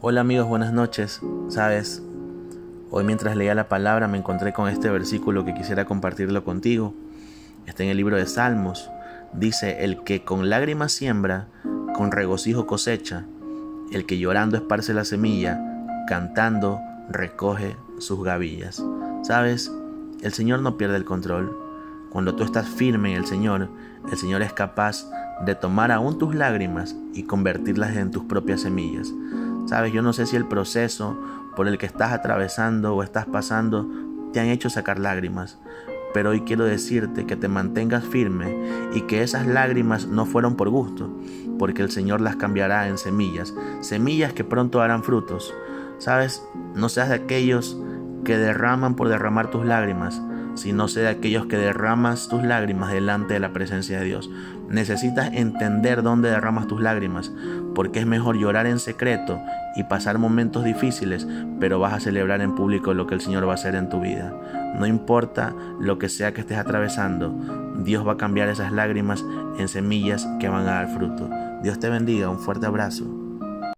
Hola amigos, buenas noches. Sabes, hoy mientras leía la palabra me encontré con este versículo que quisiera compartirlo contigo. Está en el libro de Salmos. Dice, el que con lágrimas siembra, con regocijo cosecha, el que llorando esparce la semilla, cantando recoge sus gavillas. Sabes, el Señor no pierde el control. Cuando tú estás firme en el Señor, el Señor es capaz de tomar aún tus lágrimas y convertirlas en tus propias semillas. Sabes, yo no sé si el proceso por el que estás atravesando o estás pasando te han hecho sacar lágrimas, pero hoy quiero decirte que te mantengas firme y que esas lágrimas no fueron por gusto, porque el Señor las cambiará en semillas, semillas que pronto harán frutos. Sabes, no seas de aquellos que derraman por derramar tus lágrimas, sino sea de aquellos que derramas tus lágrimas delante de la presencia de Dios. Necesitas entender dónde derramas tus lágrimas, porque es mejor llorar en secreto y pasar momentos difíciles, pero vas a celebrar en público lo que el Señor va a hacer en tu vida. No importa lo que sea que estés atravesando, Dios va a cambiar esas lágrimas en semillas que van a dar fruto. Dios te bendiga, un fuerte abrazo.